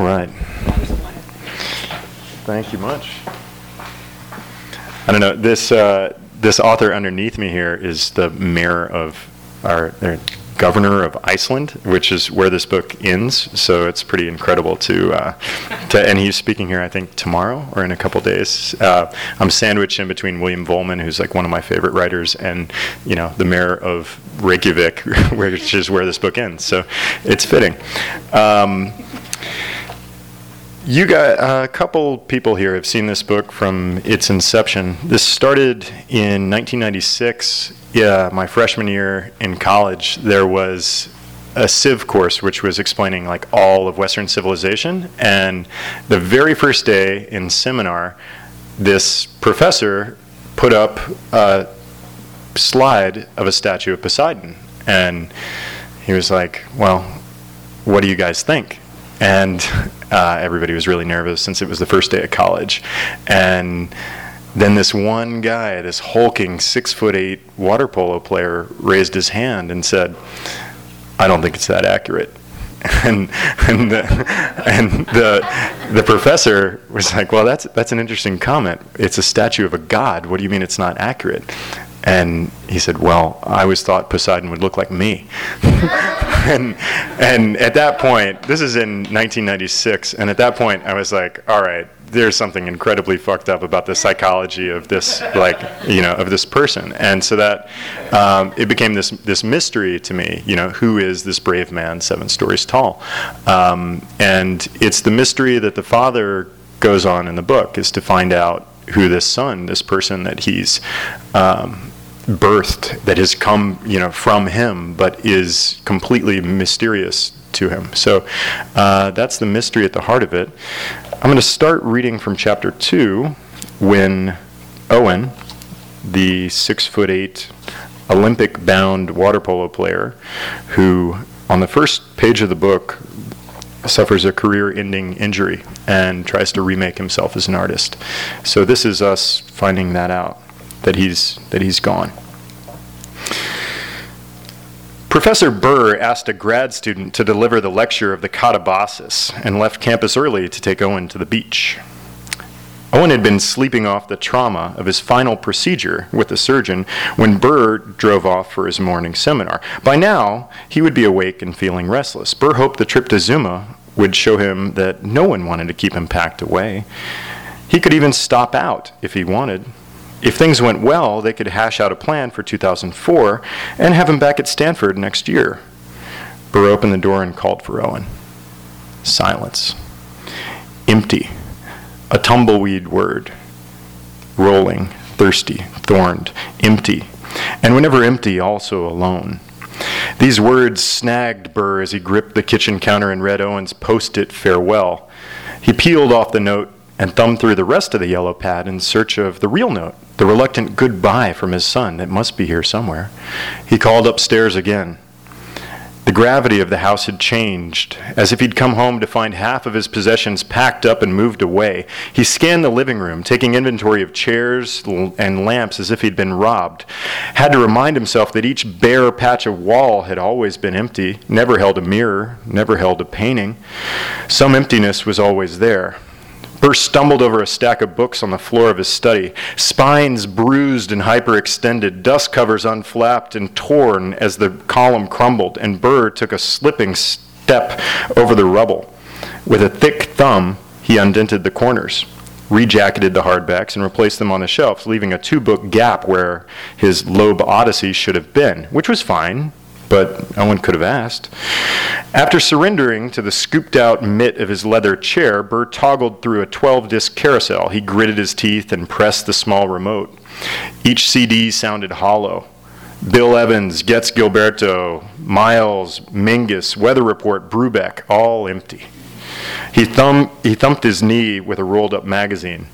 All right. Thank you much. I don't know this uh, this author underneath me here is the mayor of our governor of Iceland, which is where this book ends. So it's pretty incredible to uh, to and he's speaking here I think tomorrow or in a couple days. Uh, I'm sandwiched in between William Vollmann, who's like one of my favorite writers, and you know the mayor of Reykjavik, which is where this book ends. So it's fitting. Um, you got uh, a couple people here have seen this book from its inception. This started in 1996. Yeah, my freshman year in college, there was a civ course which was explaining like all of Western civilization. And the very first day in seminar, this professor put up a slide of a statue of Poseidon, and he was like, "Well, what do you guys think?" And uh, everybody was really nervous since it was the first day of college. And then this one guy, this hulking six foot eight water polo player, raised his hand and said, "I don't think it's that accurate." And and the, and the the professor was like, "Well, that's that's an interesting comment. It's a statue of a god. What do you mean it's not accurate?" And he said, "Well, I always thought Poseidon would look like me." and and at that point, this is in 1996, and at that point, I was like, "All right, there's something incredibly fucked up about the psychology of this, like, you know, of this person." And so that um, it became this this mystery to me. You know, who is this brave man, seven stories tall? Um, and it's the mystery that the father goes on in the book is to find out who this son, this person that he's um, birthed, that has come, you know, from him, but is completely mysterious to him. So uh, that's the mystery at the heart of it. I'm going to start reading from chapter two, when Owen, the six foot eight Olympic bound water polo player, who on the first page of the book suffers a career ending injury and tries to remake himself as an artist. So this is us finding that out that he's that he's gone. Professor Burr asked a grad student to deliver the lecture of the Catabasis and left campus early to take Owen to the beach. Owen had been sleeping off the trauma of his final procedure with the surgeon when Burr drove off for his morning seminar. By now, he would be awake and feeling restless. Burr hoped the trip to Zuma would show him that no one wanted to keep him packed away. He could even stop out if he wanted. If things went well, they could hash out a plan for 2004 and have him back at Stanford next year. Burr opened the door and called for Owen. Silence. Empty. A tumbleweed word. Rolling, thirsty, thorned, empty. And whenever empty, also alone. These words snagged Burr as he gripped the kitchen counter and read Owen's post it farewell. He peeled off the note and thumbed through the rest of the yellow pad in search of the real note, the reluctant goodbye from his son that must be here somewhere. He called upstairs again. The gravity of the house had changed, as if he'd come home to find half of his possessions packed up and moved away. He scanned the living room, taking inventory of chairs and lamps as if he'd been robbed. Had to remind himself that each bare patch of wall had always been empty, never held a mirror, never held a painting. Some emptiness was always there. Burr stumbled over a stack of books on the floor of his study, spines bruised and hyperextended, dust covers unflapped and torn as the column crumbled, and Burr took a slipping step over the rubble. With a thick thumb, he undented the corners, rejacketed the hardbacks, and replaced them on the shelves, leaving a two book gap where his Loeb Odyssey should have been, which was fine, but no one could have asked. After surrendering to the scooped out mitt of his leather chair, Burr toggled through a 12 disc carousel. He gritted his teeth and pressed the small remote. Each CD sounded hollow. Bill Evans, Getz Gilberto, Miles, Mingus, Weather Report, Brubeck, all empty. He, thumb, he thumped his knee with a rolled up magazine,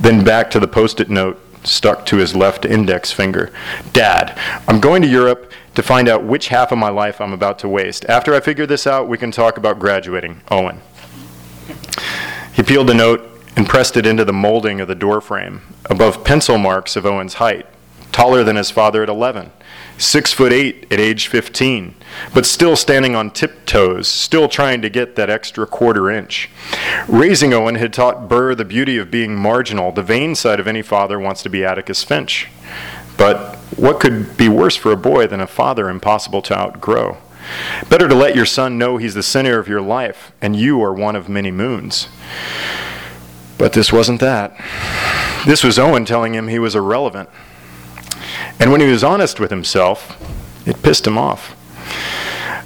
then back to the post it note stuck to his left index finger. Dad, I'm going to Europe to find out which half of my life I'm about to waste. After I figure this out, we can talk about graduating. Owen. He peeled the note and pressed it into the molding of the door frame, above pencil marks of Owen's height, taller than his father at 11 six foot eight at age 15, but still standing on tiptoes, still trying to get that extra quarter inch. Raising Owen had taught Burr the beauty of being marginal. The vain side of any father wants to be Atticus Finch. But what could be worse for a boy than a father impossible to outgrow? Better to let your son know he's the center of your life and you are one of many moons. But this wasn't that. This was Owen telling him he was irrelevant. And when he was honest with himself, it pissed him off.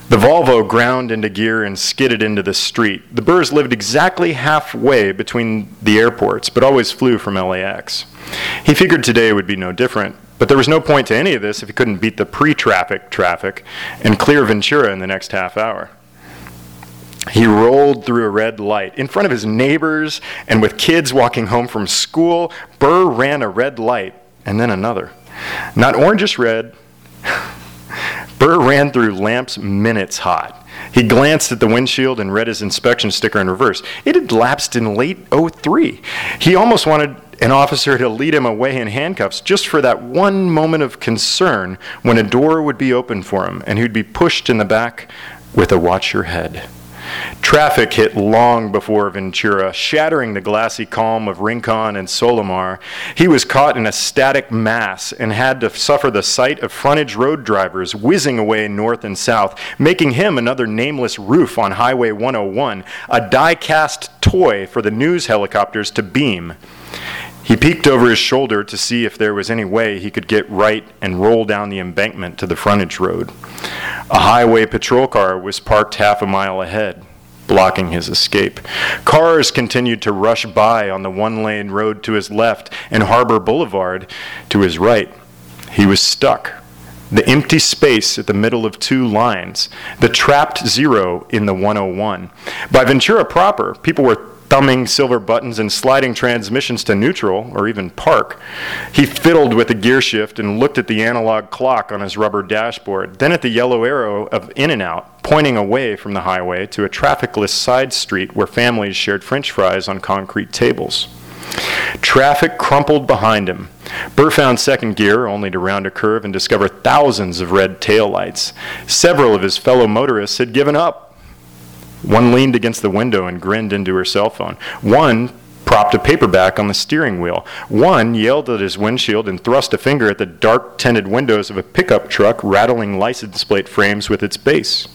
The Volvo ground into gear and skidded into the street. The Burrs lived exactly halfway between the airports, but always flew from LAX. He figured today would be no different, but there was no point to any of this if he couldn't beat the pre traffic traffic and clear Ventura in the next half hour. He rolled through a red light. In front of his neighbors and with kids walking home from school, Burr ran a red light and then another. Not orangish red. Burr ran through lamps minutes hot. He glanced at the windshield and read his inspection sticker in reverse. It had lapsed in late 03. He almost wanted an officer to lead him away in handcuffs just for that one moment of concern when a door would be opened for him and he'd be pushed in the back with a watch your head. Traffic hit long before Ventura, shattering the glassy calm of Rincon and Solimar. He was caught in a static mass and had to suffer the sight of frontage road drivers whizzing away north and south, making him another nameless roof on Highway 101, a die cast toy for the news helicopters to beam. He peeked over his shoulder to see if there was any way he could get right and roll down the embankment to the frontage road. A highway patrol car was parked half a mile ahead, blocking his escape. Cars continued to rush by on the one lane road to his left and Harbor Boulevard to his right. He was stuck. The empty space at the middle of two lines, the trapped zero in the 101. By Ventura proper, people were thumbing silver buttons and sliding transmissions to neutral or even park. He fiddled with the gear shift and looked at the analog clock on his rubber dashboard, then at the yellow arrow of in and out, pointing away from the highway to a trafficless side street where families shared french fries on concrete tables. Traffic crumpled behind him. Burr found second gear only to round a curve and discover thousands of red taillights. Several of his fellow motorists had given up one leaned against the window and grinned into her cell phone. One propped a paperback on the steering wheel. One yelled at his windshield and thrust a finger at the dark tinted windows of a pickup truck rattling license plate frames with its bass.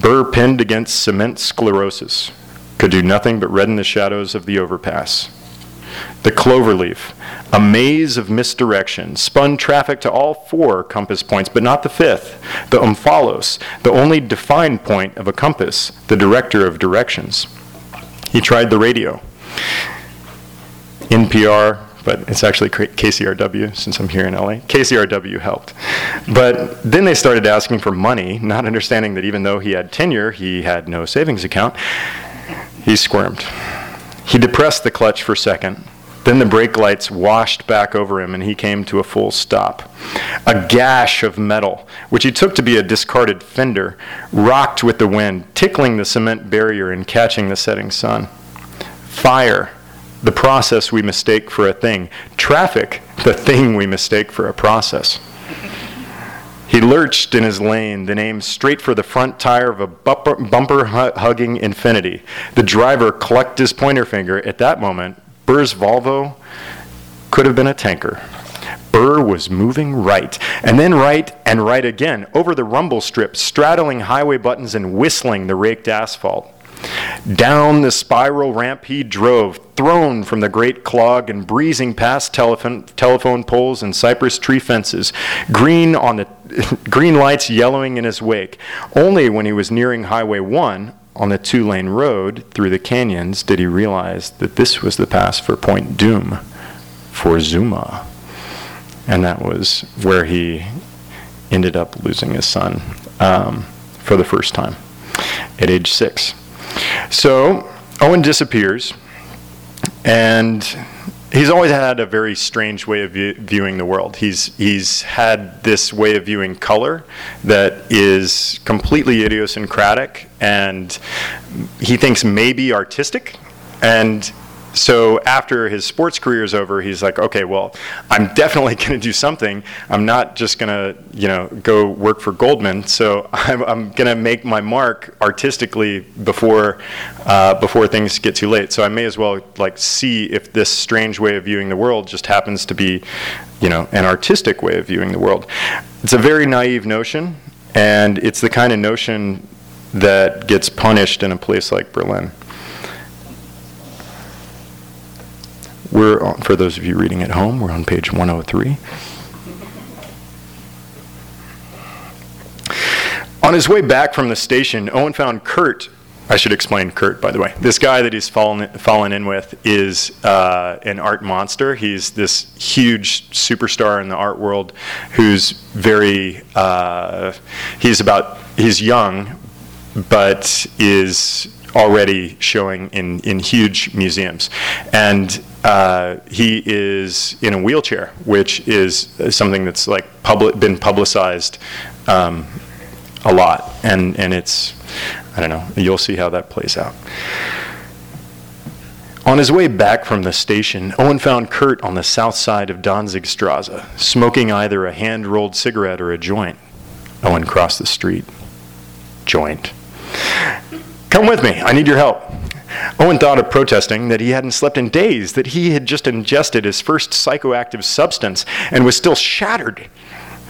Burr pinned against cement sclerosis could do nothing but redden the shadows of the overpass. The cloverleaf, a maze of misdirection, spun traffic to all four compass points, but not the fifth, the omphalos, the only defined point of a compass, the director of directions. He tried the radio. NPR, but it's actually KCRW since I'm here in LA. KCRW helped. But then they started asking for money, not understanding that even though he had tenure, he had no savings account. He squirmed. He depressed the clutch for a second, then the brake lights washed back over him and he came to a full stop. A gash of metal, which he took to be a discarded fender, rocked with the wind, tickling the cement barrier and catching the setting sun. Fire, the process we mistake for a thing. Traffic, the thing we mistake for a process. He lurched in his lane, then aimed straight for the front tire of a bumper hugging Infiniti. The driver clucked his pointer finger. At that moment, Burr's Volvo could have been a tanker. Burr was moving right, and then right and right again, over the rumble strip, straddling highway buttons and whistling the raked asphalt. Down the spiral ramp he drove, thrown from the great clog and breezing past telephone, telephone poles and cypress tree fences, green on the green lights yellowing in his wake. Only when he was nearing Highway 1 on the two-lane road through the canyons did he realize that this was the pass for Point Dume for Zuma. And that was where he ended up losing his son um, for the first time at age six. So Owen disappears, and he's always had a very strange way of view- viewing the world. He's he's had this way of viewing color that is completely idiosyncratic, and he thinks maybe artistic, and so after his sports career is over, he's like, okay, well, I'm definitely going to do something. I'm not just going to, you know, go work for Goldman. So I'm, I'm going to make my mark artistically before uh, before things get too late. So I may as well like see if this strange way of viewing the world just happens to be, you know, an artistic way of viewing the world. It's a very naive notion, and it's the kind of notion that gets punished in a place like Berlin. We're on, for those of you reading at home, we're on page 103. On his way back from the station, Owen found Kurt. I should explain Kurt, by the way. This guy that he's fallen, fallen in with is uh, an art monster. He's this huge superstar in the art world who's very, uh, he's about, he's young, but is already showing in, in huge museums. And uh, he is in a wheelchair, which is something that's like public, been publicized um, a lot. And, and it's, I don't know, you'll see how that plays out. On his way back from the station, Owen found Kurt on the south side of Danzigstrasse, smoking either a hand rolled cigarette or a joint. Owen crossed the street. Joint. Come with me, I need your help. Owen thought of protesting that he hadn't slept in days, that he had just ingested his first psychoactive substance and was still shattered.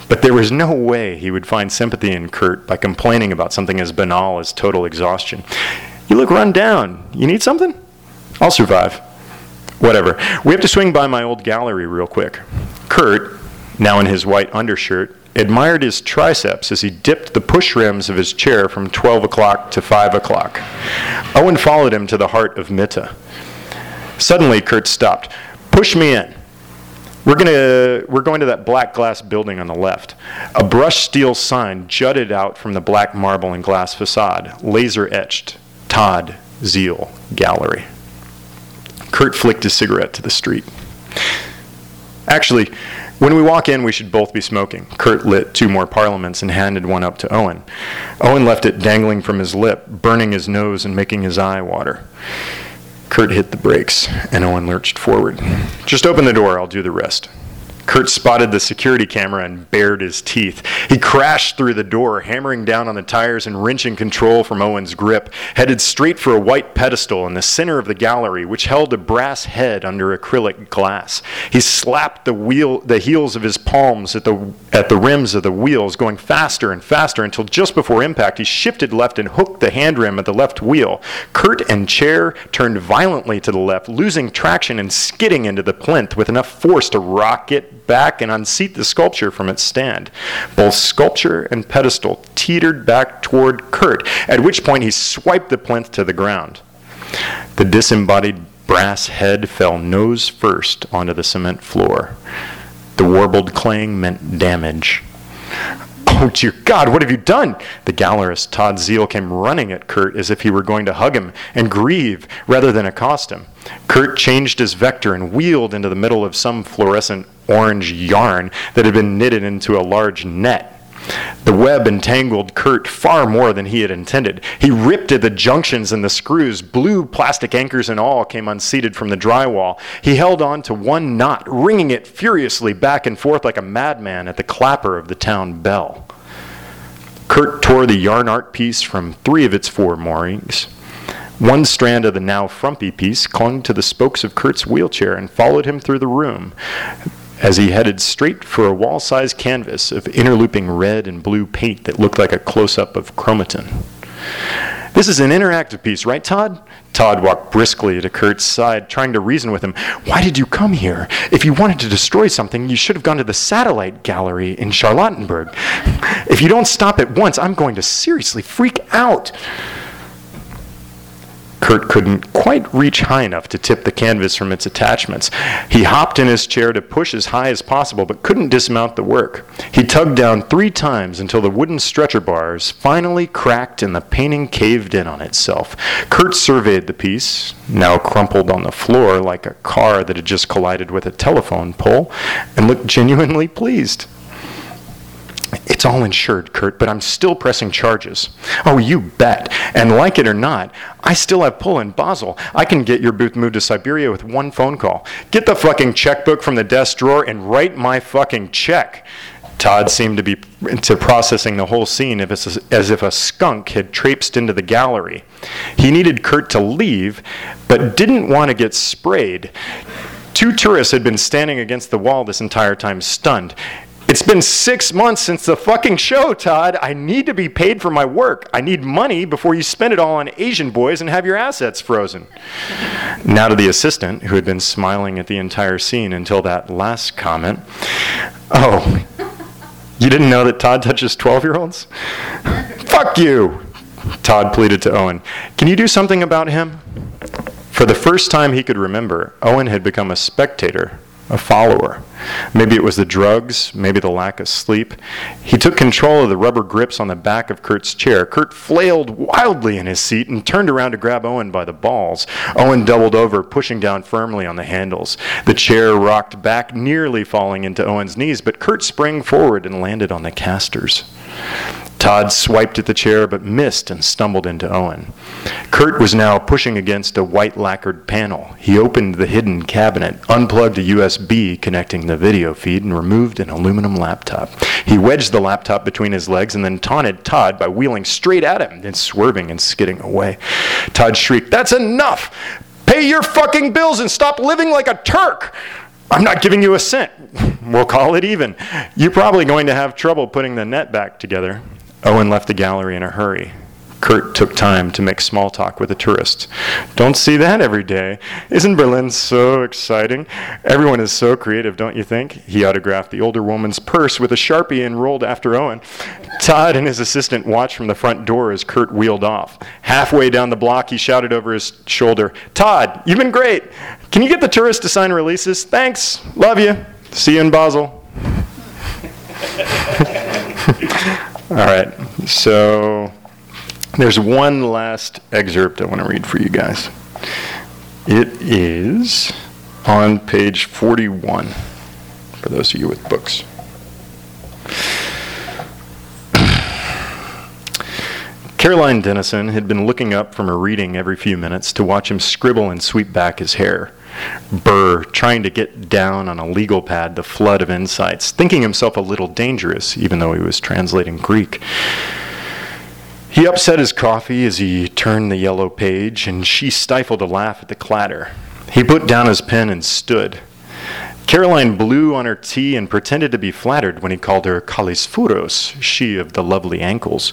But there was no way he would find sympathy in Kurt by complaining about something as banal as total exhaustion. You look run down. You need something? I'll survive. Whatever. We have to swing by my old gallery real quick. Kurt, now in his white undershirt, admired his triceps as he dipped the push rims of his chair from 12 o'clock to 5 o'clock. Owen followed him to the heart of Mitte. Suddenly, Kurt stopped. Push me in. We're, gonna, we're going to that black glass building on the left. A brushed steel sign jutted out from the black marble and glass facade, laser etched Todd Zeal Gallery. Kurt flicked his cigarette to the street. Actually, when we walk in, we should both be smoking. Kurt lit two more parliaments and handed one up to Owen. Owen left it dangling from his lip, burning his nose and making his eye water. Kurt hit the brakes, and Owen lurched forward. Just open the door, I'll do the rest. Kurt spotted the security camera and bared his teeth. He crashed through the door, hammering down on the tires and wrenching control from Owen's grip, headed straight for a white pedestal in the center of the gallery, which held a brass head under acrylic glass. He slapped the wheel, the heels of his palms at the at the rims of the wheels, going faster and faster until just before impact he shifted left and hooked the hand rim at the left wheel. Kurt and chair turned violently to the left, losing traction and skidding into the plinth with enough force to rock it back and unseat the sculpture from its stand. Both sculpture and pedestal teetered back toward Kurt, at which point he swiped the plinth to the ground. The disembodied brass head fell nose first onto the cement floor. The warbled clang meant damage. Oh, dear God, what have you done? The gallerist, Todd Zeal, came running at Kurt as if he were going to hug him and grieve rather than accost him. Kurt changed his vector and wheeled into the middle of some fluorescent orange yarn that had been knitted into a large net. The web entangled Kurt far more than he had intended. He ripped at the junctions and the screws. Blue plastic anchors and all came unseated from the drywall. He held on to one knot, wringing it furiously back and forth like a madman at the clapper of the town bell. Kurt tore the yarn art piece from three of its four moorings. One strand of the now frumpy piece clung to the spokes of Kurt's wheelchair and followed him through the room as he headed straight for a wall sized canvas of interlooping red and blue paint that looked like a close up of chromatin. This is an interactive piece, right, Todd? Todd walked briskly to Kurt's side, trying to reason with him. Why did you come here? If you wanted to destroy something, you should have gone to the satellite gallery in Charlottenburg. If you don't stop at once, I'm going to seriously freak out. Kurt couldn't quite reach high enough to tip the canvas from its attachments. He hopped in his chair to push as high as possible, but couldn't dismount the work. He tugged down three times until the wooden stretcher bars finally cracked and the painting caved in on itself. Kurt surveyed the piece, now crumpled on the floor like a car that had just collided with a telephone pole, and looked genuinely pleased. It's all insured, Kurt, but I'm still pressing charges. Oh, you bet. And like it or not, I still have pull in Basel. I can get your booth moved to Siberia with one phone call. Get the fucking checkbook from the desk drawer and write my fucking check. Todd seemed to be to processing the whole scene as, as if a skunk had traipsed into the gallery. He needed Kurt to leave, but didn't want to get sprayed. Two tourists had been standing against the wall this entire time, stunned. It's been six months since the fucking show, Todd. I need to be paid for my work. I need money before you spend it all on Asian boys and have your assets frozen. Now to the assistant, who had been smiling at the entire scene until that last comment. Oh, you didn't know that Todd touches 12 year olds? Fuck you! Todd pleaded to Owen. Can you do something about him? For the first time he could remember, Owen had become a spectator a follower. Maybe it was the drugs, maybe the lack of sleep. He took control of the rubber grips on the back of Kurt's chair. Kurt flailed wildly in his seat and turned around to grab Owen by the balls. Owen doubled over, pushing down firmly on the handles. The chair rocked back, nearly falling into Owen's knees, but Kurt sprang forward and landed on the casters. Todd swiped at the chair but missed and stumbled into Owen. Kurt was now pushing against a white lacquered panel. He opened the hidden cabinet, unplugged a USB connecting the video feed, and removed an aluminum laptop. He wedged the laptop between his legs and then taunted Todd by wheeling straight at him, and swerving and skidding away. Todd shrieked, That's enough! Pay your fucking bills and stop living like a Turk! I'm not giving you a cent. We'll call it even. You're probably going to have trouble putting the net back together. Owen left the gallery in a hurry. Kurt took time to make small talk with a tourist. Don't see that every day. Isn't Berlin so exciting? Everyone is so creative, don't you think? He autographed the older woman's purse with a sharpie and rolled after Owen. Todd and his assistant watched from the front door as Kurt wheeled off. Halfway down the block, he shouted over his shoulder, Todd, you've been great. Can you get the tourists to sign releases? Thanks. Love you. See you in Basel. All right. So there's one last excerpt I want to read for you guys. It is on page 41 for those of you with books. Caroline Dennison had been looking up from her reading every few minutes to watch him scribble and sweep back his hair. Burr, trying to get down on a legal pad the flood of insights, thinking himself a little dangerous, even though he was translating Greek. He upset his coffee as he turned the yellow page, and she stifled a laugh at the clatter. He put down his pen and stood. Caroline blew on her tea and pretended to be flattered when he called her Kalisfuros, she of the lovely ankles.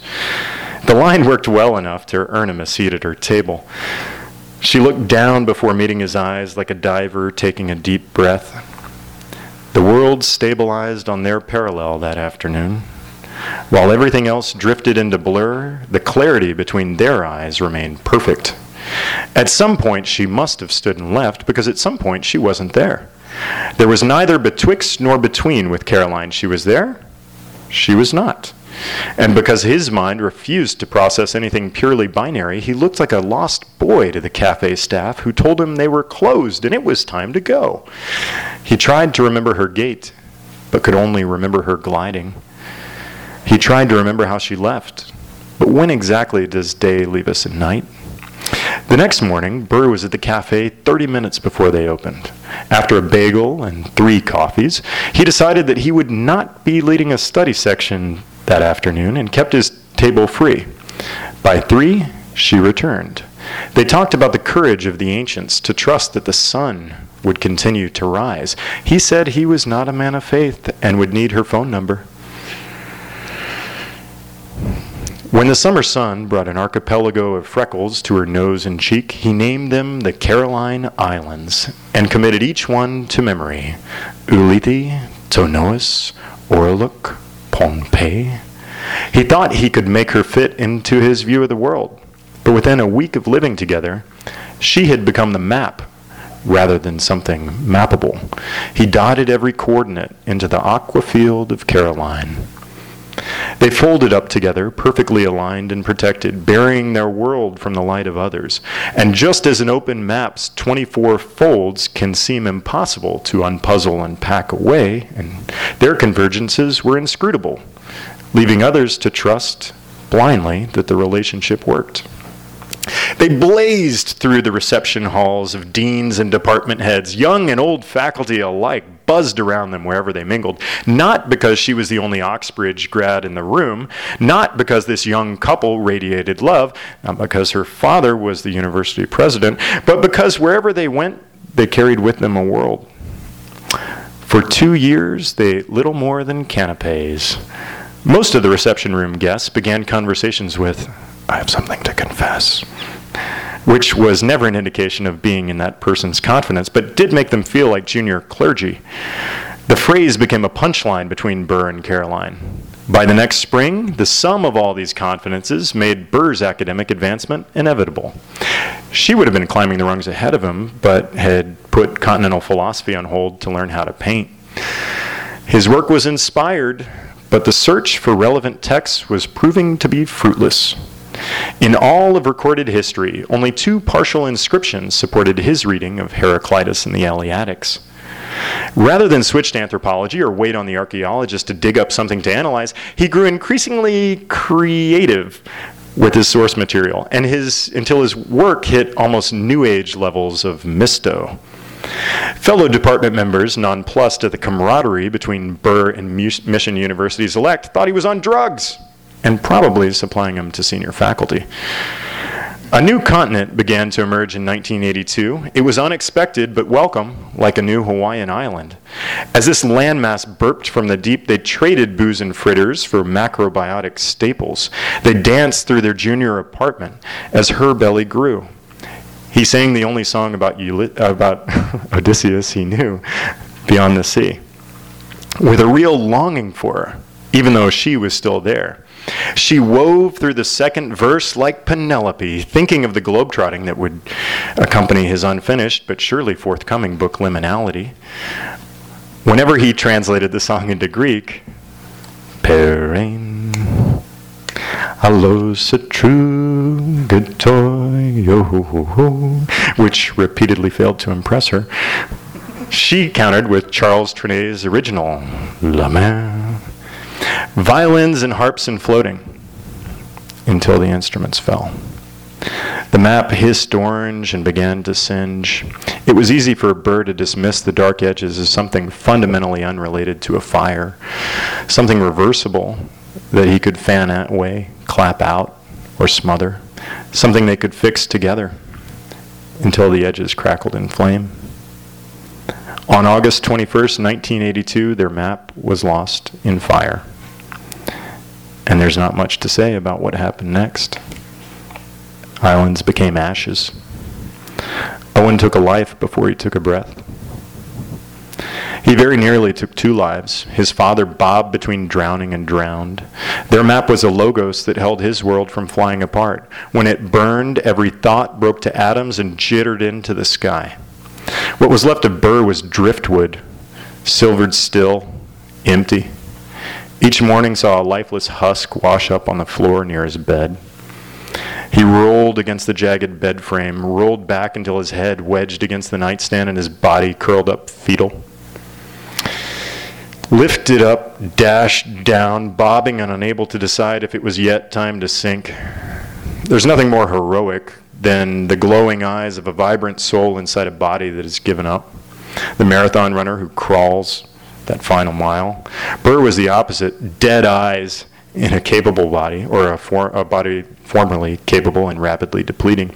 The line worked well enough to earn him a seat at her table. She looked down before meeting his eyes like a diver taking a deep breath. The world stabilized on their parallel that afternoon. While everything else drifted into blur, the clarity between their eyes remained perfect. At some point, she must have stood and left because at some point she wasn't there. There was neither betwixt nor between with Caroline. She was there, she was not. And because his mind refused to process anything purely binary, he looked like a lost boy to the cafe staff who told him they were closed and it was time to go. He tried to remember her gait, but could only remember her gliding. He tried to remember how she left, but when exactly does day leave us at night? The next morning, Burr was at the cafe 30 minutes before they opened. After a bagel and three coffees, he decided that he would not be leading a study section that afternoon and kept his table free. By three, she returned. They talked about the courage of the ancients to trust that the sun would continue to rise. He said he was not a man of faith and would need her phone number. When the summer sun brought an archipelago of freckles to her nose and cheek, he named them the Caroline Islands and committed each one to memory Ulithi, Tonois, Oroluk, Pohnpei. He thought he could make her fit into his view of the world, but within a week of living together, she had become the map rather than something mappable. He dotted every coordinate into the aqua field of Caroline. They folded up together, perfectly aligned and protected, burying their world from the light of others. And just as an open map's 24 folds can seem impossible to unpuzzle and pack away, and their convergences were inscrutable, leaving others to trust blindly that the relationship worked. They blazed through the reception halls of deans and department heads. Young and old faculty alike buzzed around them wherever they mingled. Not because she was the only Oxbridge grad in the room, not because this young couple radiated love, not because her father was the university president, but because wherever they went, they carried with them a world. For two years, they ate little more than canapes. Most of the reception room guests began conversations with, I have something to confess. Which was never an indication of being in that person's confidence, but did make them feel like junior clergy. The phrase became a punchline between Burr and Caroline. By the next spring, the sum of all these confidences made Burr's academic advancement inevitable. She would have been climbing the rungs ahead of him, but had put continental philosophy on hold to learn how to paint. His work was inspired, but the search for relevant texts was proving to be fruitless. In all of recorded history, only two partial inscriptions supported his reading of Heraclitus and the Eleatics. Rather than switch to anthropology or wait on the archaeologist to dig up something to analyze, he grew increasingly creative with his source material, and his, until his work hit almost new age levels of misto. Fellow department members, nonplussed at the camaraderie between Burr and Mission University's elect, thought he was on drugs and probably supplying them to senior faculty. A new continent began to emerge in 1982. It was unexpected but welcome, like a new Hawaiian island. As this landmass burped from the deep, they traded booze and fritters for macrobiotic staples. They danced through their junior apartment as her belly grew. He sang the only song about, about Odysseus he knew, Beyond the Sea, with a real longing for her, even though she was still there. She wove through the second verse like Penelope, thinking of the globetrotting that would accompany his unfinished but surely forthcoming book Liminality. Whenever he translated the song into Greek, Perein, Allos a true good toy, yo ho ho ho, which repeatedly failed to impress her, she countered with Charles Trenet's original La Mer violins and harps and floating until the instruments fell. The map hissed orange and began to singe. It was easy for Burr to dismiss the dark edges as something fundamentally unrelated to a fire, something reversible that he could fan away, clap out, or smother, something they could fix together until the edges crackled in flame. On August 21st, 1982, their map was lost in fire. And there's not much to say about what happened next. Islands became ashes. Owen took a life before he took a breath. He very nearly took two lives. His father bobbed between drowning and drowned. Their map was a logos that held his world from flying apart. When it burned, every thought broke to atoms and jittered into the sky. What was left of Burr was driftwood, silvered still, empty. Each morning saw a lifeless husk wash up on the floor near his bed. He rolled against the jagged bed frame, rolled back until his head wedged against the nightstand and his body curled up fetal. Lifted up, dashed down, bobbing and unable to decide if it was yet time to sink. There's nothing more heroic than the glowing eyes of a vibrant soul inside a body that has given up. The marathon runner who crawls that final mile. Burr was the opposite dead eyes in a capable body, or a, for, a body formerly capable and rapidly depleting.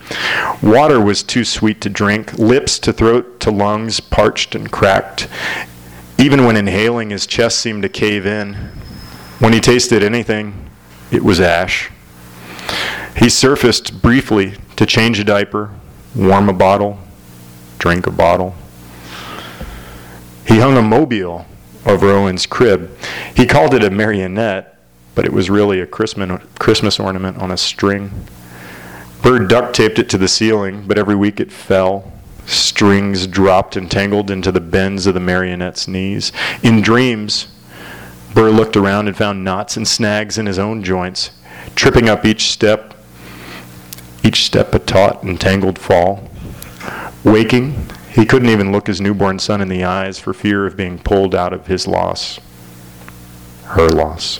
Water was too sweet to drink, lips to throat to lungs parched and cracked. Even when inhaling, his chest seemed to cave in. When he tasted anything, it was ash. He surfaced briefly to change a diaper, warm a bottle, drink a bottle. He hung a mobile over Owen's crib. He called it a marionette, but it was really a Christmas, ornament on a string. Burr duct taped it to the ceiling, but every week it fell. Strings dropped and tangled into the bends of the marionette's knees. In dreams, Burr looked around and found knots and snags in his own joints, tripping up each step, each step a taut and tangled fall. Waking, he couldn't even look his newborn son in the eyes for fear of being pulled out of his loss, her loss.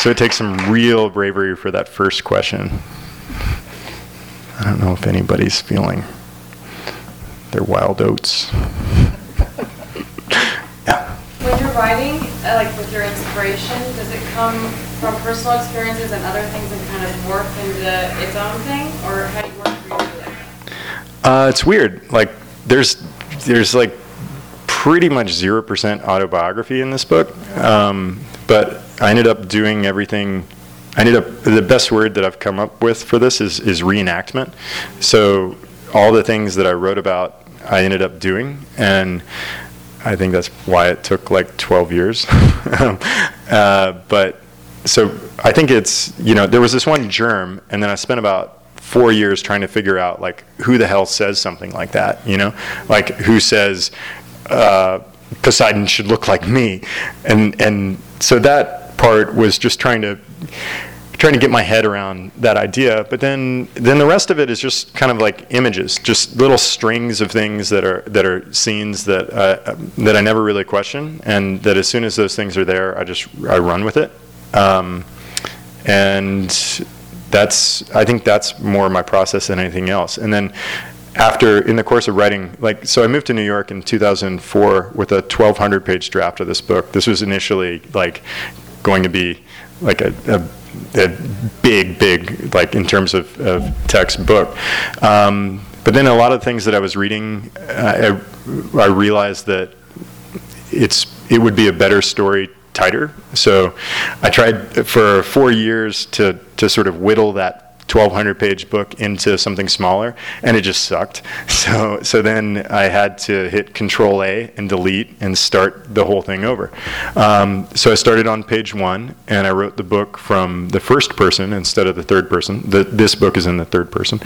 So it takes some real bravery for that first question. I don't know if anybody's feeling their wild oats. yeah. When you're writing, like with your inspiration, does it come from personal experiences and other things and kind of morph into its own thing, or how do you work like? Uh, it's weird. Like there's there's like pretty much zero percent autobiography in this book, um, but I ended up doing everything. I ended up the best word that I've come up with for this is is reenactment. So all the things that I wrote about, I ended up doing, and I think that's why it took like 12 years. uh, but so I think it's you know there was this one germ, and then I spent about four years trying to figure out like who the hell says something like that, you know, like who says. Uh, Poseidon should look like me, and and so that part was just trying to trying to get my head around that idea. But then then the rest of it is just kind of like images, just little strings of things that are that are scenes that uh, that I never really question, and that as soon as those things are there, I just I run with it. Um, and that's I think that's more my process than anything else. And then after in the course of writing like so i moved to new york in 2004 with a 1200 page draft of this book this was initially like going to be like a, a, a big, big, like in terms of, of textbook. Um, but then a lot of things that I was reading, uh, I, I realized that it's it would be a better story tighter. So I tried for four years to to sort of whittle that 1200 page book into something smaller and it just sucked. So so then i had to hit control a and delete and start the whole thing over. Um, so i started on page one and i wrote the book from the first person instead of the third person. The, this book is in the third person.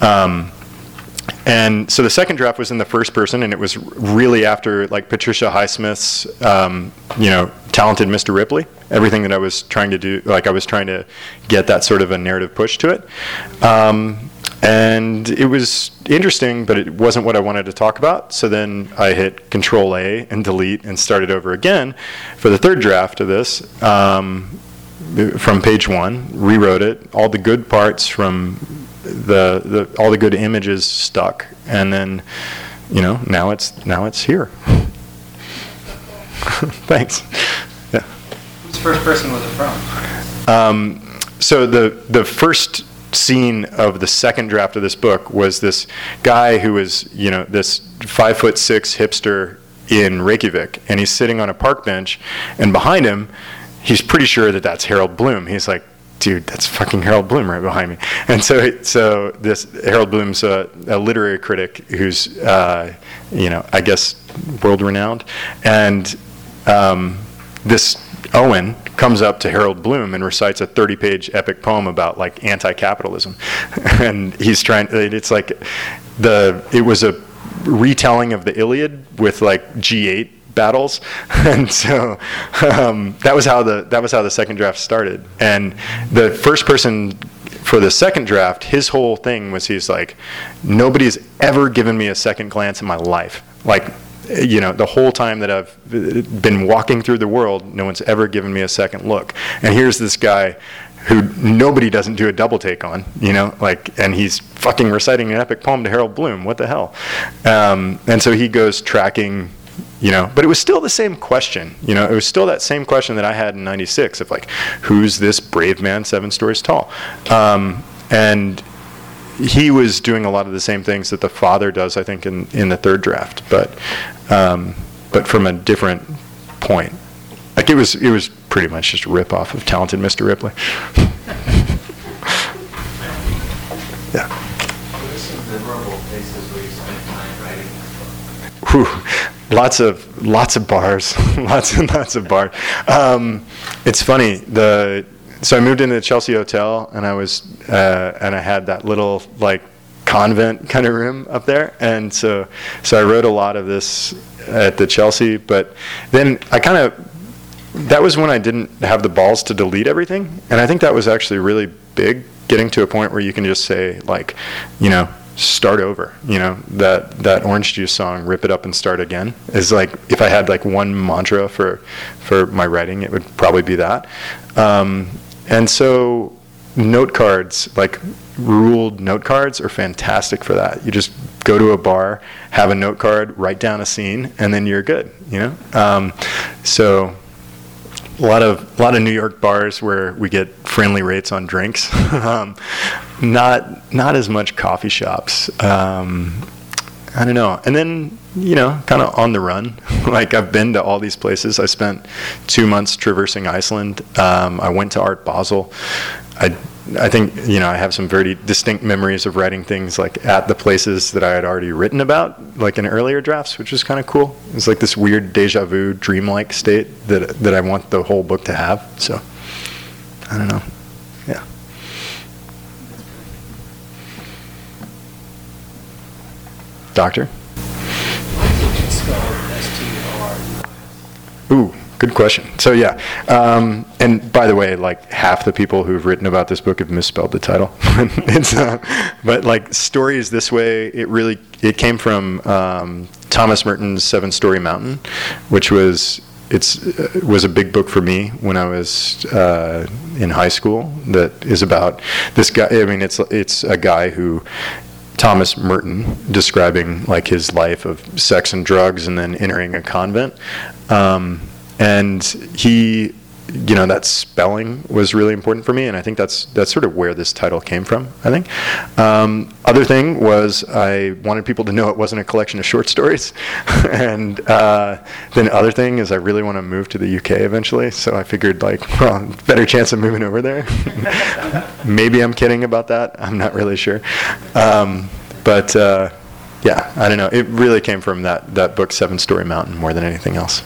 Um, and so the second draft was in the first person, and it was really after like Patricia Highsmith's, um, you know, talented Mr. Ripley. Everything that I was trying to do, like I was trying to get that sort of a narrative push to it. Um, and it was interesting, but it wasn't what I wanted to talk about. So then I hit Control A and delete and started over again for the third draft of this um, from page one, rewrote it, all the good parts from the, the all the good images stuck, and then you know now it's now it's here. Thanks. Yeah. Whose first person was it from? Um, so the the first scene of the second draft of this book was this guy who was you know this five foot six hipster in Reykjavik, and he's sitting on a park bench, and behind him, he's pretty sure that that's Harold Bloom. He's like, dude, that's fucking Harold Bloom right behind me. And so, so this Harold Bloom's a, a literary critic who's, uh, you know, I guess world renowned. And um, this Owen comes up to Harold Bloom and recites a 30 page epic poem about like anti capitalism. and he's trying, it's like the, it was a retelling of the Iliad with like G8 battles, and so um, that was how the that was how the second draft started. And the first person for the second draft, his whole thing was he's like, nobody's ever given me a second glance in my life. Like, you know, the whole time that I've been walking through the world, no one's ever given me a second look. And here's this guy who nobody doesn't do a double take on, you know, like, and he's fucking reciting an epic poem to Harold Bloom. What the hell? Um, and so he goes tracking, you know, but it was still the same question, you know, it was still that same question that I had in '96 of like, who's this brave man seven stories tall? Um, and he was doing a lot of the same things that the father does, I think, in, in the third draft, but um, but from a different point. Like it was, it was pretty much just a rip off of Talented Mr. Ripley. yeah. What are some memorable places where you spent time writing this book? Whew. Lots of lots of bars, lots and lots of bars. Um, it's funny. The so I moved into the Chelsea Hotel, and I was uh, and I had that little like convent kind of room up there, and so so I wrote a lot of this at the Chelsea. But then I kind of that was when I didn't have the balls to delete everything, and I think that was actually really big. Getting to a point where you can just say like, you know, start over. You know, that that Orange Juice song, "Rip It Up and Start Again," is like if I had like one mantra for for my writing, it would probably be that. Um, and so, note cards, like ruled note cards, are fantastic for that. You just go to a bar, have a note card, write down a scene, and then you're good. You know, um, so a lot of a lot of New York bars where we get friendly rates on drinks. um, not not as much coffee shops. Um, I don't know. And then you know, kind of on the run. like I've been to all these places. I spent two months traversing Iceland. Um, I went to Art Basel. I I think you know I have some very distinct memories of writing things like at the places that I had already written about, like in earlier drafts, which is kind of cool. It's like this weird deja vu, dreamlike state that that I want the whole book to have. So I don't know. Yeah. Doctor. Ooh, good question. So yeah, um, and by the way, like half the people who've written about this book have misspelled the title. uh, but like stories this way, it really it came from um, Thomas Merton's Seven Storey Mountain, which was it's uh, was a big book for me when I was uh, in high school. That is about this guy. I mean, it's it's a guy who Thomas Merton describing like his life of sex and drugs and then entering a convent. Um, and he, you know, that spelling was really important for me, and I think that's that's sort of where this title came from. I think. Um, other thing was I wanted people to know it wasn't a collection of short stories, and uh, then other thing is I really want to move to the UK eventually, so I figured like, well, better chance of moving over there. Maybe I'm kidding about that. I'm not really sure, um, but. Uh, yeah, I don't know. It really came from that, that book, Seven Storey Mountain, more than anything else.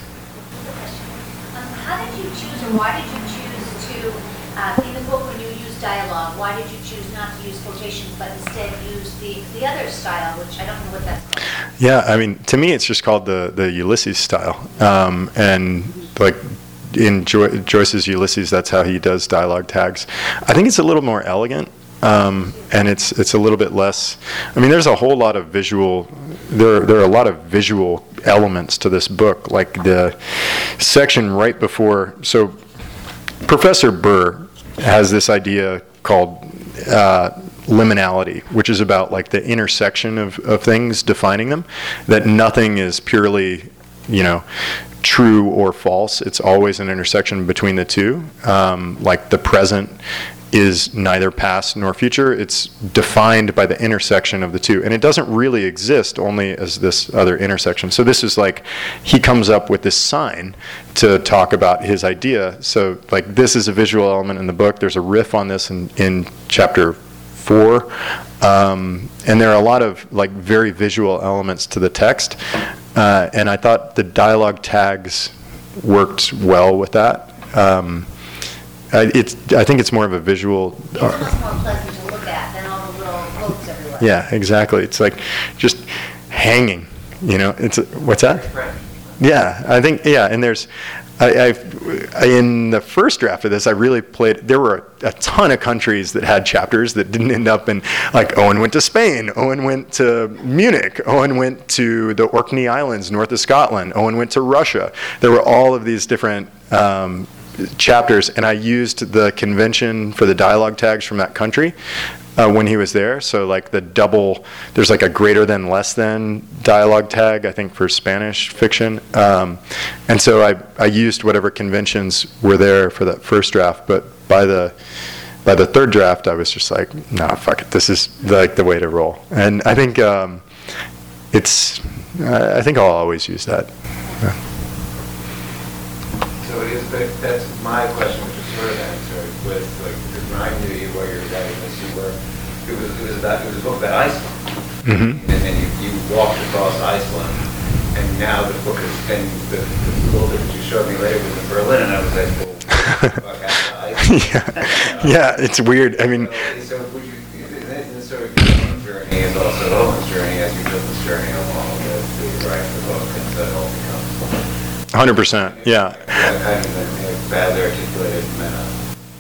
Um, how did you choose, or why did you choose to, uh, in the book when you use dialogue, why did you choose not to use quotations, but instead use the, the other style, which I don't know what that's called? Yeah, I mean, to me, it's just called the the Ulysses style, um, and like in jo- Joyce's Ulysses, that's how he does dialogue tags. I think it's a little more elegant. Um, and it's it's a little bit less. I mean, there's a whole lot of visual. There there are a lot of visual elements to this book, like the section right before. So, Professor Burr has this idea called uh, liminality, which is about like the intersection of, of things, defining them. That nothing is purely, you know, true or false. It's always an intersection between the two. Um, like the present is neither past nor future. It's defined by the intersection of the two. And it doesn't really exist only as this other intersection. So this is like he comes up with this sign to talk about his idea. So like this is a visual element in the book. There's a riff on this in, in chapter four. Um, and there are a lot of like very visual elements to the text. Uh, and I thought the dialogue tags worked well with that. Um, I, it's, I think it's more of a visual. It's much more pleasant to look at than all the little quotes everywhere. Yeah, exactly. It's like just hanging. You know, it's what's that? Yeah, I think yeah, and there's. I, I, in the first draft of this, I really played. There were a, a, ton of countries that had chapters that didn't end up in. Like Owen went to Spain. Owen went to Munich. Owen went to the Orkney Islands, north of Scotland. Owen went to Russia. There were all of these different um, chapters, and I used the convention for the dialogue tags from that country uh, when he was there. So like the double, there's like a greater than less than dialogue tag, I think for Spanish fiction. Um, and so I, I used whatever conventions were there for that first draft, but by the by the third draft, I was just like, nah, fuck it, this is like the way to roll. And I think um, it's, I think I'll always use that. Yeah. So it is, that's my question, which is sort of answered with, like, because when I you while you were writing this, you were, it it was about, it was a book about Iceland. Mhm. And then you, you walked across Iceland, and now the book is, and the, the little bit that you showed me later was in Berlin, and I was like, well, what the fuck happened to Iceland? yeah, yeah, it's weird. I mean, So would you, this sort of journey is also Owen's journey as you took this journey along with the writing the book, and so it all becomes. 100%, yeah. Yeah, kind of a badly articulated.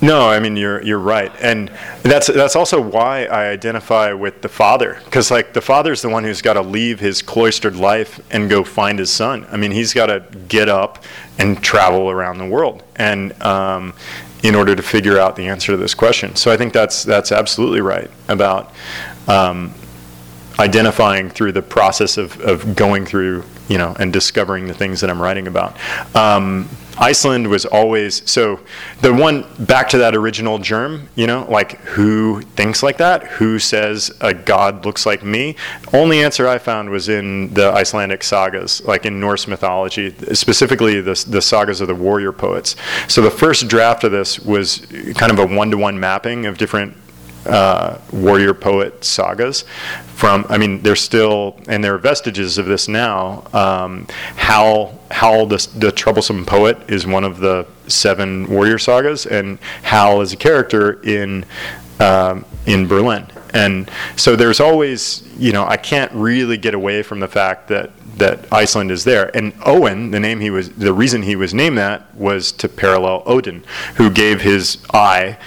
No, I mean you're you're right, and that's that's also why I identify with the father, because like the father's the one who's got to leave his cloistered life and go find his son. I mean he's got to get up and travel around the world, and um, in order to figure out the answer to this question. So I think that's that's absolutely right about um, identifying through the process of, of going through, you know, and discovering the things that I'm writing about. Um, Iceland was always so the one back to that original germ, you know, like who thinks like that? Who says a god looks like me? Only answer I found was in the Icelandic sagas, like in Norse mythology, specifically the, the sagas of the warrior poets. So the first draft of this was kind of a one to one mapping of different uh, warrior poet sagas from i mean there's still and there are vestiges of this now um, hal hal the, the troublesome poet is one of the seven warrior sagas and hal is a character in um, in berlin and so there's always you know i can't really get away from the fact that that Iceland is there. And Owen, the name he was, the reason he was named that was to parallel Odin, who gave his eye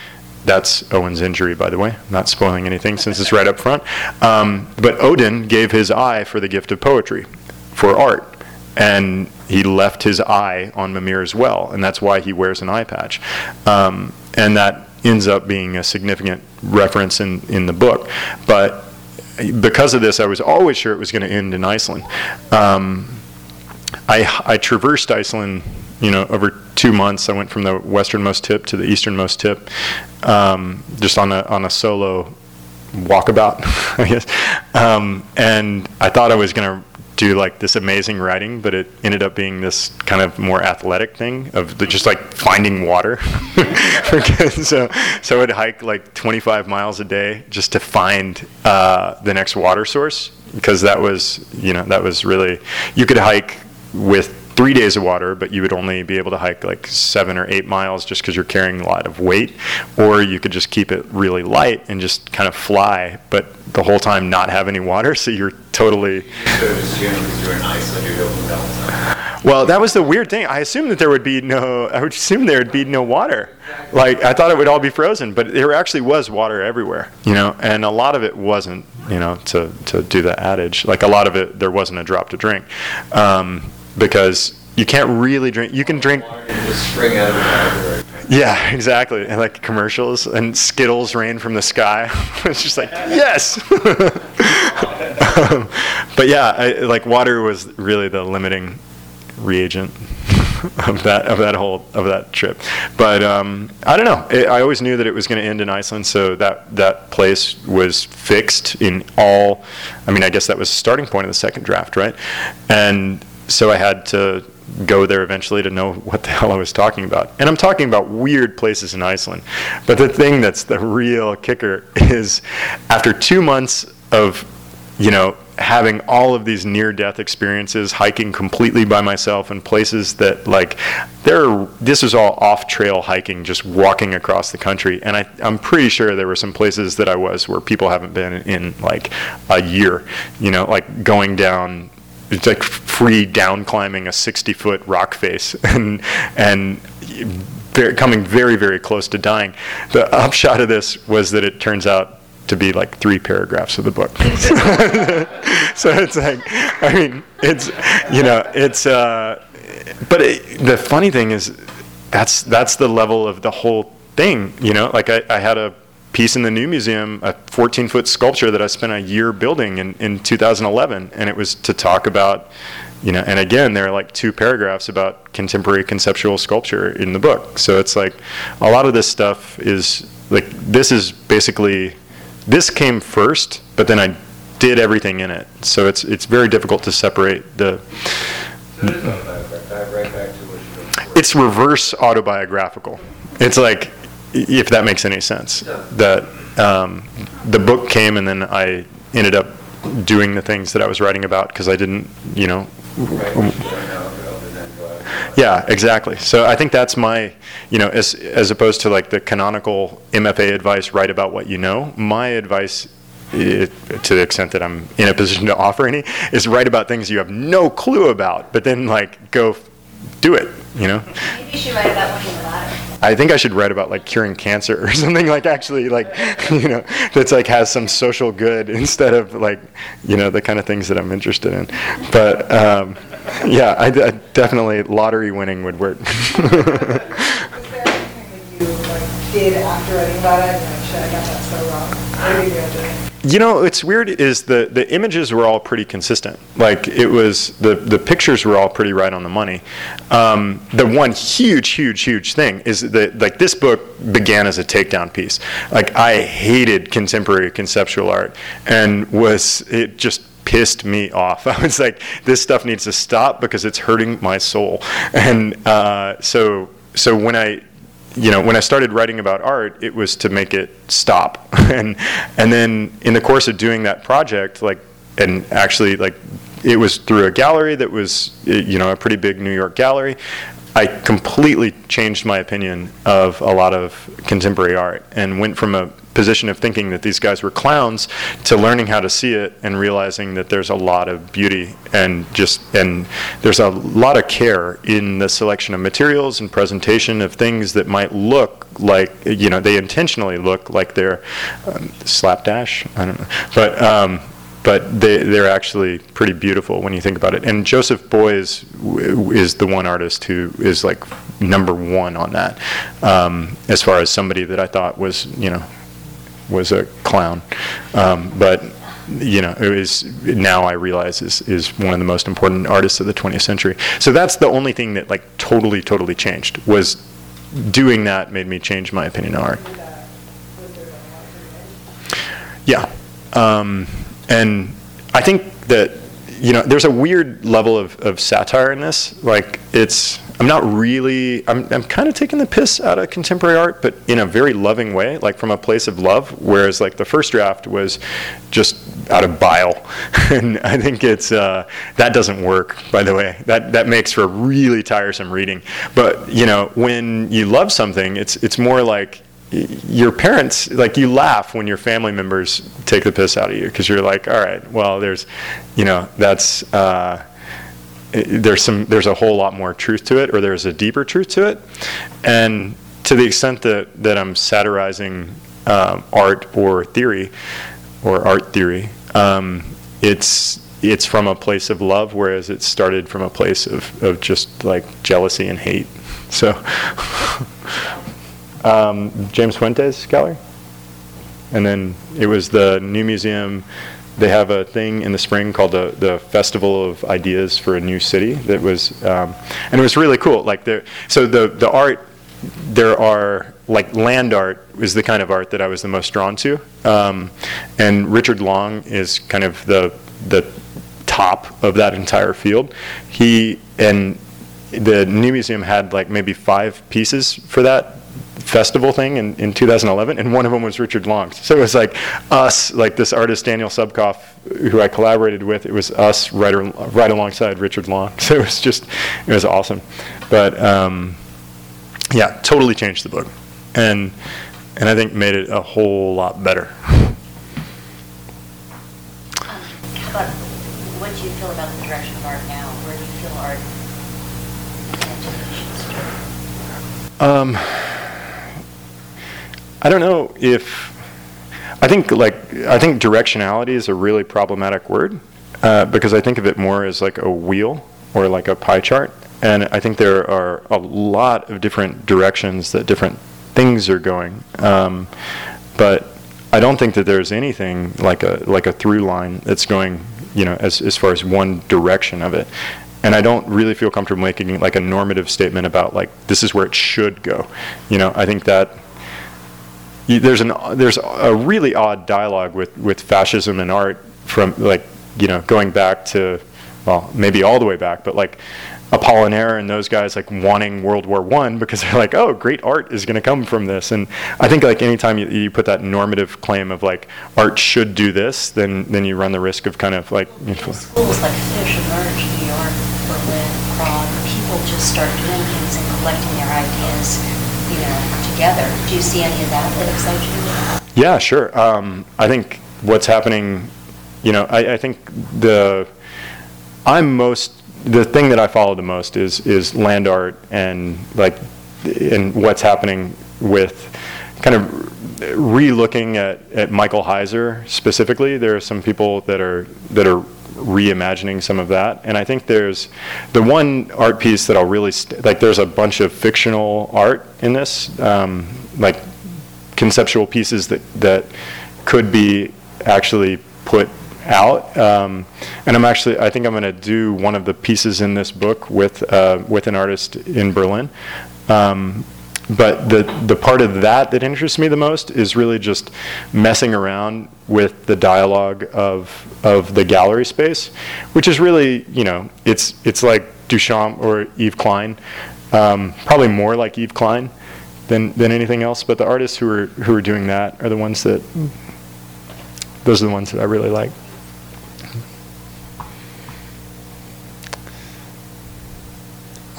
that's Owen's injury, by the way. I'm not spoiling anything since it's right up front. Um, but Odin gave his eye for the gift of poetry, for art. And he left his eye on Mimir as well, and that's why he wears an eye patch. Um, and that ends up being a significant reference in, in the book. But because of this, I was always sure it was going to end in Iceland. Um, I, I traversed Iceland, you know, over two months. I went from the westernmost tip to the easternmost tip, um, just on a on a solo walkabout, I guess. Um, and I thought I was to do like this amazing writing, but it ended up being this kind of more athletic thing of the, just like finding water. so, so I'd hike like 25 miles a day just to find uh, the next water source because that was, you know, that was really you could hike with three days of water, but you would only be able to hike like seven or eight miles just because you're carrying a lot of weight, or you could just keep it really light and just kind of fly, but the whole time not have any water, so you're totally. Well, that was the weird thing. I assumed that there would be no. I would assume there would be no water. Like I thought it would all be frozen, but there actually was water everywhere. You know, and a lot of it wasn't. You know, to to do the adage, like a lot of it, there wasn't a drop to drink. Um, because you can't really drink. You can drink. Water can just spring out of the ground. Yeah, exactly. And like commercials and Skittles rain from the sky. it's just like yes. um, but yeah, I, like water was really the limiting reagent of that of that whole of that trip. But um, I don't know. It, I always knew that it was going to end in Iceland, so that that place was fixed in all. I mean, I guess that was the starting point of the second draft, right? And so I had to go there eventually to know what the hell I was talking about. And I'm talking about weird places in Iceland. But the thing that's the real kicker is after two months of, you know, having all of these near death experiences, hiking completely by myself in places that like there this was all off trail hiking, just walking across the country. And I, I'm pretty sure there were some places that I was where people haven't been in like a year, you know, like going down it's like free down climbing a 60 foot rock face and and very, coming very very close to dying the upshot of this was that it turns out to be like three paragraphs of the book so it's like i mean it's you know it's uh but it, the funny thing is that's that's the level of the whole thing. You know, like I, I had a piece in the new museum, a 14 foot sculpture that I spent a year building in, in 2011, and it was to talk about, you know, and again, there are like two paragraphs about contemporary conceptual sculpture in the book. So it's like a lot of this stuff is like this is basically this came first, but then I did everything in it. So it's it's very difficult to separate the. So it is right back to what. It's reverse autobiographical. It's like, if that makes any sense, that um, the book came and then I ended up doing the things that I was writing about because I didn't, you know. Right, what you know, but then go. Yeah, exactly. So I think that's my, you know, as as opposed to like the canonical MFA advice, write about what you know. My advice, i to the extent that I'm in a position to offer any, is write about things you have no clue about, but then like go f- do it. You know. Maybe you should write about winning the lottery. I think I should write about like curing cancer or something like actually like you know that's like has some social good instead of like you know the kind of things that I'm interested in. But um, yeah, I, I definitely lottery winning would work. Did after writing about it? and I got that so wrong. What you? You know, what's weird is the, the images were all pretty consistent. Like it was the the pictures were all pretty right on the money. Um, the one huge, huge, huge thing is that like this book began as a takedown piece. Like I hated contemporary conceptual art and was it just pissed me off. I was like, this stuff needs to stop because it's hurting my soul. And uh, so so when I you know, when I started writing about art, it was to make it stop. and and then in the course of doing that project, like, and actually, like, it was through a gallery that was, you know, a pretty big New York gallery. I completely changed my opinion of a lot of contemporary art and went from a position of thinking that these guys were clowns to learning how to see it and realizing that there's a lot of beauty and just and there's a lot of care in the selection of materials and presentation of things that might look like you know they intentionally look like they're um, slapdash I don't know but um, but they, they're actually pretty beautiful when you think about it. And Joseph Beuys w- is the one artist who is like number one on that, um, as far as somebody that I thought was, you know, was a clown. Um, but you know, it was now I realize is is one of the most important artists of the 20th century. So that's the only thing that like totally, totally changed was doing that made me change my opinion of art. Yeah. Um, and I think that, you know, there's a weird level of, of satire in this. Like, it's, I'm not really, I'm, I'm kind of taking the piss out of contemporary art, but in a very loving way, like from a place of love. Whereas, like, the first draft was just out of bile. and I think it's, uh, that doesn't work, by the way. That, that makes for really tiresome reading. But, you know, when you love something, it's, it's more like, your parents like you laugh when your family members take the piss out of you because you're like all right well there's you know that's uh, there's some there's a whole lot more truth to it or there's a deeper truth to it. And to the extent that that i'm satirizing um, art or theory or art theory um, it's it's from a place of love whereas it started from a place of, of just like jealousy and hate. So um, James Fuentes Gallery. And then it was the new museum. They have a thing in the spring called the, the Festival of Ideas for a New City that was, um, and it was really cool. Like there, so the, the art, there are like land art is the kind of art that I was the most drawn to. Um, and Richard Long is kind of the, the top of that entire field. He, and the new museum had like maybe five pieces for that festival thing in, in 2011, and one of them was Richard Long's. So it was like us, like this artist Daniel Subkoff, who I collaborated with. It was us right, ar- right alongside Richard Long. So it was just, it was awesome. But um, yeah, totally changed the book, and and I think made it a whole lot better. About, what do you feel about the direction of art now? Where do you feel art Um, I don't know if I think like I think directionality is a really problematic word uh, because I think of it more as like a wheel or like a pie chart, and I think there are a lot of different directions that different things are going. Um, but I don't think that there's anything like a like a through line that's going, you know, as as far as one direction of it. And I don't really feel comfortable making like a normative statement about like this is where it should go. You know, I think that there's an there's a really odd dialogue with with fascism and art from like you know going back to well maybe all the way back, but like Apollinaire and those guys like wanting World War One because they're like, oh, great art is going to come from this. And I think like anytime you, you put that normative claim of like art should do this, then then you run the risk of kind of like. Schools like Fish emerge New York, Berlin, Prague. People just start doing things and collecting their ideas, you know, together. Do you see any of that that excites you? Yeah, sure. Um, I think what's happening, you know, I, I think the I'm most the thing that I follow the most is is land art and like and what's happening with kind of re-looking at, at Michael Heizer specifically. There are some people that are that are reimagining some of that, and I think there's the one art piece that I'll really st- like. There's a bunch of fictional art in this, um, like conceptual pieces that that could be actually put out. Um, and I'm actually, I think I'm going to do one of the pieces in this book with uh, with an artist in Berlin. Um, but the the part of that that interests me the most is really just messing around with the dialogue of of the gallery space, which is really you know it's it's like Duchamp or Yves Klein, um, probably more like Yves Klein than than anything else. But the artists who are who are doing that are the ones that those are the ones that I really like.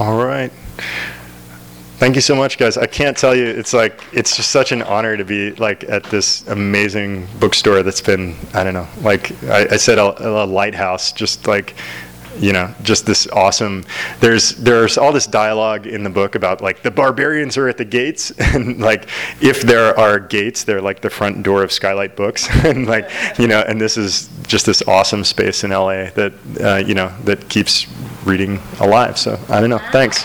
All right. Thank you so much, guys. I can't tell you, it's like, it's just such an honor to be like at this amazing bookstore that's been, I don't know, like I, I said, a, a lighthouse, just like, you know, just this awesome. There's there's all this dialogue in the book about like the barbarians are at the gates, and like if there are gates, they're like the front door of Skylight Books, and like you know, and this is just this awesome space in LA that uh, you know that keeps reading alive. So I don't know. Thanks.